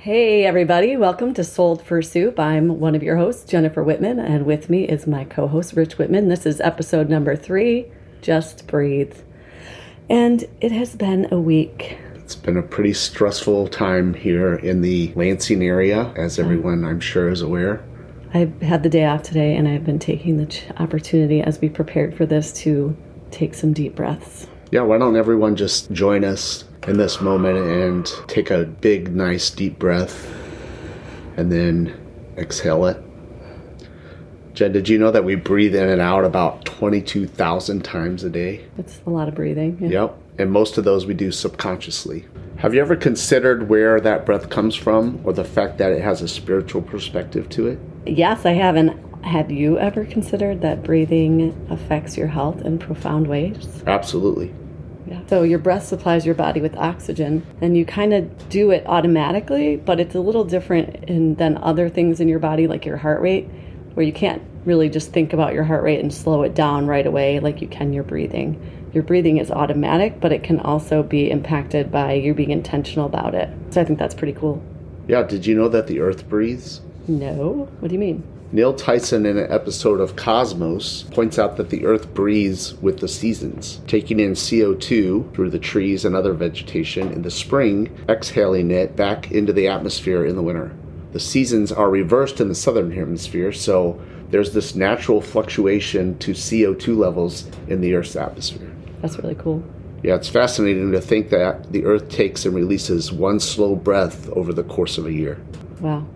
Hey, everybody, welcome to Sold for Soup. I'm one of your hosts, Jennifer Whitman, and with me is my co host, Rich Whitman. This is episode number three Just Breathe. And it has been a week. It's been a pretty stressful time here in the Lansing area, as everyone I'm sure is aware. I had the day off today, and I've been taking the opportunity as we prepared for this to take some deep breaths. Yeah, why don't everyone just join us in this moment and take a big, nice, deep breath and then exhale it? Jen, did you know that we breathe in and out about 22,000 times a day? It's a lot of breathing. yeah. Yep. And most of those we do subconsciously. Have you ever considered where that breath comes from or the fact that it has a spiritual perspective to it? Yes, I have. And have you ever considered that breathing affects your health in profound ways? Absolutely. Yeah. So your breath supplies your body with oxygen, and you kind of do it automatically, but it's a little different in, than other things in your body, like your heart rate, where you can't really just think about your heart rate and slow it down right away like you can your breathing. Your breathing is automatic, but it can also be impacted by you being intentional about it. So I think that's pretty cool. Yeah, did you know that the earth breathes? No? What do you mean? Neil Tyson, in an episode of Cosmos, points out that the earth breathes with the seasons, taking in CO2 through the trees and other vegetation in the spring, exhaling it back into the atmosphere in the winter. The seasons are reversed in the southern hemisphere, so there's this natural fluctuation to CO2 levels in the Earth's atmosphere. That's really cool. Yeah, it's fascinating to think that the Earth takes and releases one slow breath over the course of a year. Wow.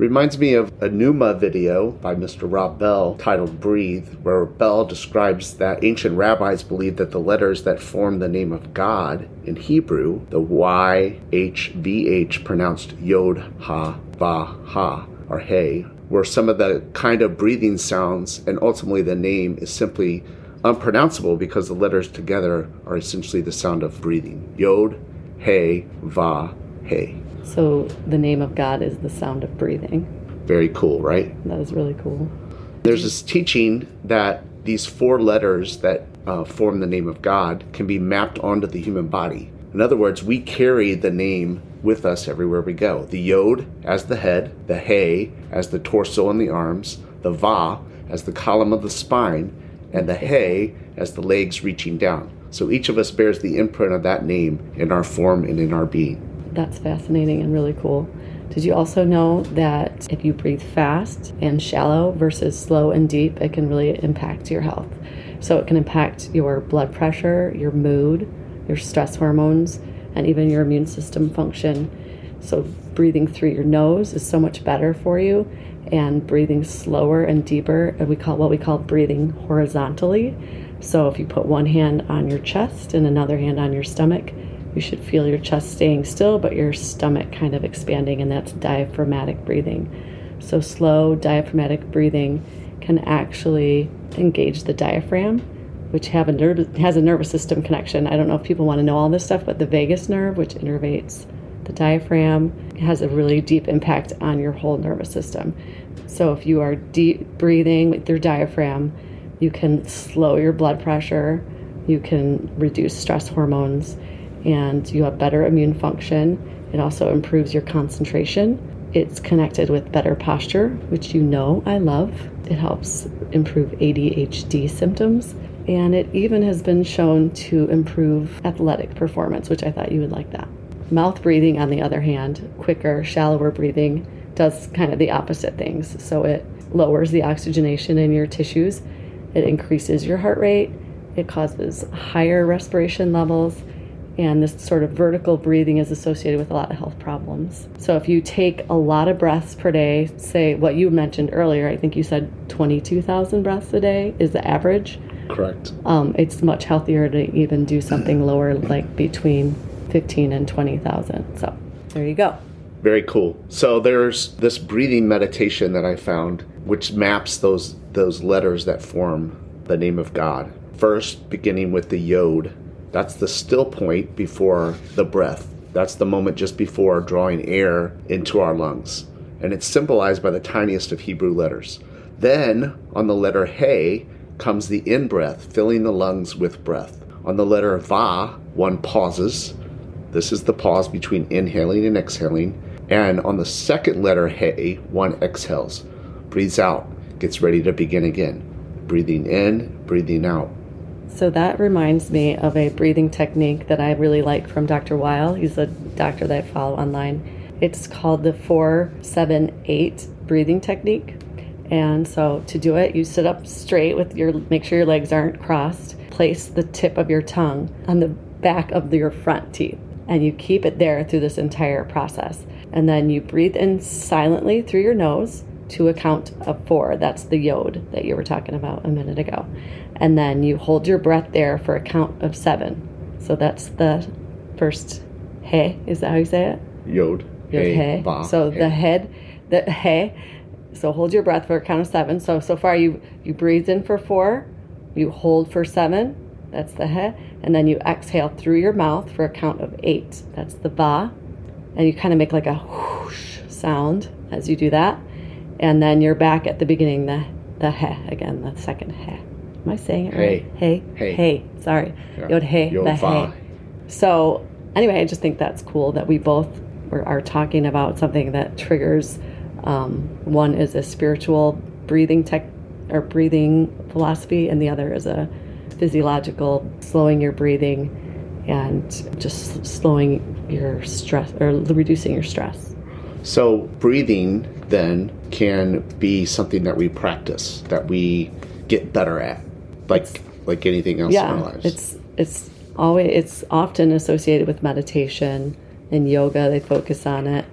Reminds me of a Nooma video by Mr. Rob Bell titled Breathe, where Bell describes that ancient rabbis believed that the letters that form the name of God in Hebrew, the Y, H, V, H, pronounced Yod, Ha, Va, Ha, or Hey, were some of the kind of breathing sounds, and ultimately the name is simply unpronounceable because the letters together are essentially the sound of breathing. Yod, Hey, Va, Hey. So the name of God is the sound of breathing. Very cool, right? That is really cool. There's this teaching that these four letters that uh, form the name of God can be mapped onto the human body. In other words, we carry the name with us everywhere we go. The Yod as the head, the He as the torso and the arms, the Va as the column of the spine, and the He as the legs reaching down. So each of us bears the imprint of that name in our form and in our being. That's fascinating and really cool. Did you also know that if you breathe fast and shallow versus slow and deep, it can really impact your health? So it can impact your blood pressure, your mood, your stress hormones, and even your immune system function. So breathing through your nose is so much better for you, and breathing slower and deeper, and we call what we call breathing horizontally. So if you put one hand on your chest and another hand on your stomach, you should feel your chest staying still, but your stomach kind of expanding, and that's diaphragmatic breathing. So, slow diaphragmatic breathing can actually engage the diaphragm, which have a nerve, has a nervous system connection. I don't know if people want to know all this stuff, but the vagus nerve, which innervates the diaphragm, has a really deep impact on your whole nervous system. So, if you are deep breathing with your diaphragm, you can slow your blood pressure, you can reduce stress hormones and you have better immune function. It also improves your concentration. It's connected with better posture, which you know I love. It helps improve ADHD symptoms. And it even has been shown to improve athletic performance, which I thought you would like that. Mouth breathing, on the other hand, quicker, shallower breathing, does kind of the opposite things. So it lowers the oxygenation in your tissues, it increases your heart rate, it causes higher respiration levels, and this sort of vertical breathing is associated with a lot of health problems. So if you take a lot of breaths per day, say what you mentioned earlier, I think you said 22,000 breaths a day is the average. Correct. Um, it's much healthier to even do something lower, like between 15 and 20,000. So there you go. Very cool. So there's this breathing meditation that I found, which maps those those letters that form the name of God. First, beginning with the Yod, That's the still point before the breath. That's the moment just before drawing air into our lungs. And it's symbolized by the tiniest of Hebrew letters. Then, on the letter He, comes the in breath, filling the lungs with breath. On the letter Va, one pauses. This is the pause between inhaling and exhaling. And on the second letter He, one exhales, breathes out, gets ready to begin again. Breathing in, breathing out. So that reminds me of a breathing technique that I really like from Dr. Weil. He's a doctor that I follow online. It's called the 478 breathing technique. And so to do it, you sit up straight with your make sure your legs aren't crossed. Place the tip of your tongue on the back of your front teeth and you keep it there through this entire process. And then you breathe in silently through your nose to a count of 4. That's the yod that you were talking about a minute ago. And then you hold your breath there for a count of 7. So that's the first he, is that how you say it? Yod. Your He, he. Va, So he. the head, the he. So hold your breath for a count of seven. So so far you you breathe in for four, you hold for seven. That's the he, and then you exhale through your mouth for a count of eight. That's the ba, and you kind of make like a whoosh sound as you do that, and then you're back at the beginning. The the he again, the second he. Am I saying it right? Hey, Hey. hey. Sorry, Yeah. yod he, Yod the va. he. So anyway, I just think that's cool that we both were, are talking about something that triggers. Um, one is a spiritual breathing tech or breathing philosophy, and the other is a physiological slowing your breathing and just slowing your stress or reducing your stress. So, breathing then can be something that we practice, that we get better at, like like anything else in our yeah, lives. it's it's always it's often associated with meditation and yoga. They focus on it.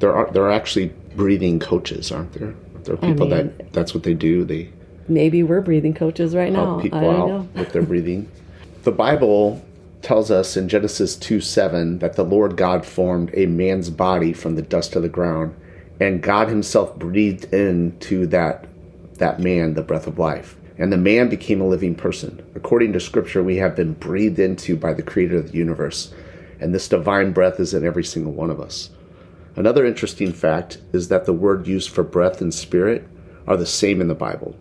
there are there are actually breathing coaches, aren't there? There are people mean- that that's what they do. They Maybe we're breathing coaches right now. people I don't out know. with their breathing. The Bible tells us in Genesis 2 7 that the Lord God formed a man's body from the dust of the ground, and God Himself breathed into that that man the breath of life. And the man became a living person. According to Scripture, we have been breathed into by the Creator of the universe, and this divine breath is in every single one of us. Another interesting fact is that the word used for breath and spirit are the same in the Bible.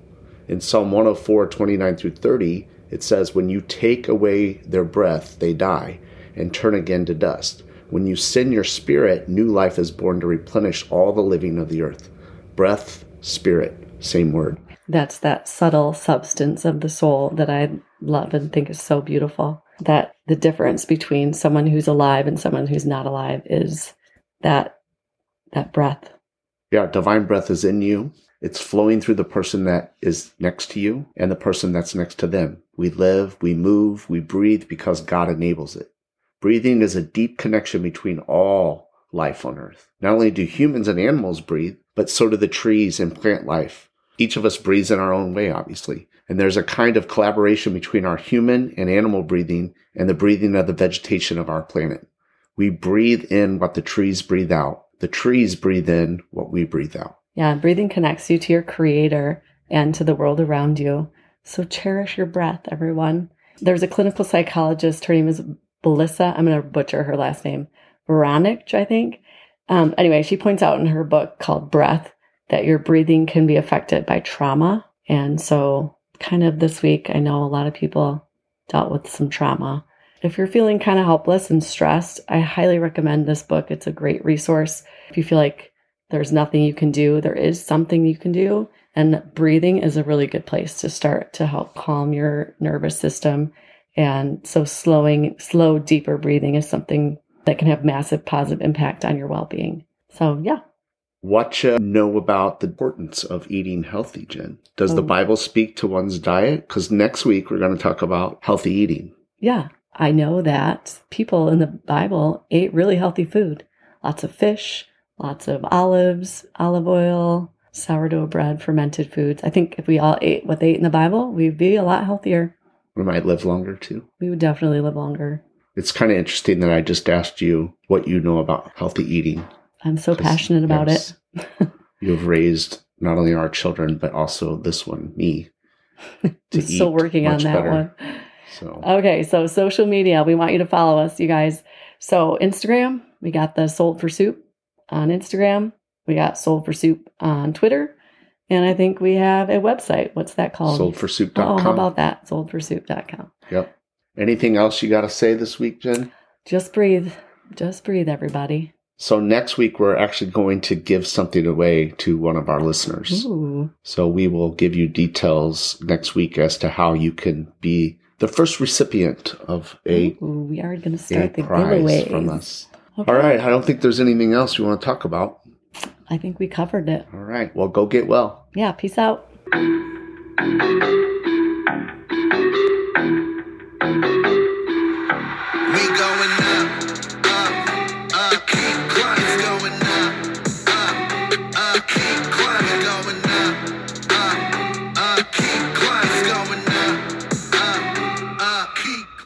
In Psalm 104, 29 through 30, it says, When you take away their breath, they die and turn again to dust. When you send your spirit, new life is born to replenish all the living of the earth. Breath, spirit, same word. That's that subtle substance of the soul that I love and think is so beautiful. That the difference between someone who's alive and someone who's not alive is that that breath. Yeah, divine breath is in you. It's flowing through the person that is next to you and the person that's next to them. We live, we move, we breathe because God enables it. Breathing is a deep connection between all life on earth. Not only do humans and animals breathe, but so do the trees and plant life. Each of us breathes in our own way, obviously. And there's a kind of collaboration between our human and animal breathing and the breathing of the vegetation of our planet. We breathe in what the trees breathe out. The trees breathe in what we breathe out. Yeah, breathing connects you to your creator and to the world around you. So cherish your breath, everyone. There's a clinical psychologist, her name is Belisa. I'm going to butcher her last name. Veronich, I think. Um, anyway, she points out in her book called Breath that your breathing can be affected by trauma. And so, kind of this week, I know a lot of people dealt with some trauma. If you're feeling kind of helpless and stressed, I highly recommend this book. It's a great resource. If you feel like there's nothing you can do, there is something you can do. And breathing is a really good place to start to help calm your nervous system. And so, slowing, slow, deeper breathing is something that can have massive positive impact on your well being. So, yeah, What you know about the importance of eating healthy, Jen? Does the Oh. Bible speak to one's diet? Because next week we're going to talk about healthy eating. Yeah, I know that people in the Bible ate really healthy food. Lots of fish, lots of olives, olive oil, sourdough bread, fermented foods. I think if we all ate what they ate in the Bible, we'd be a lot healthier. We might live longer too. We would definitely live longer. It's kind of interesting that I just asked you what you know about healthy eating. I'm so passionate about it. You have raised not only our children, but also this one, me. to still working on that better. one. So Okay, so social media, we want you to follow us, you guys. So Instagram, we got the Sold for Soup on Instagram. We got Sold for Soup on Twitter. And I think we have a website. What's that called? soldforsoup.com. Oh, how about that? Soldforsoup.com. Yep. Anything else you got to say this week, Jen? Just breathe. Just breathe, everybody. So next week we're actually going to give something away to one of our listeners. Ooh. So we will give you details next week as to how you can be the first recipient of a, Ooh, we are going to start the prize giveaways. from us. Okay. All right. I don't think there's anything else we want to talk about. I think we covered it. All right. Well, go get well. Yeah, peace out.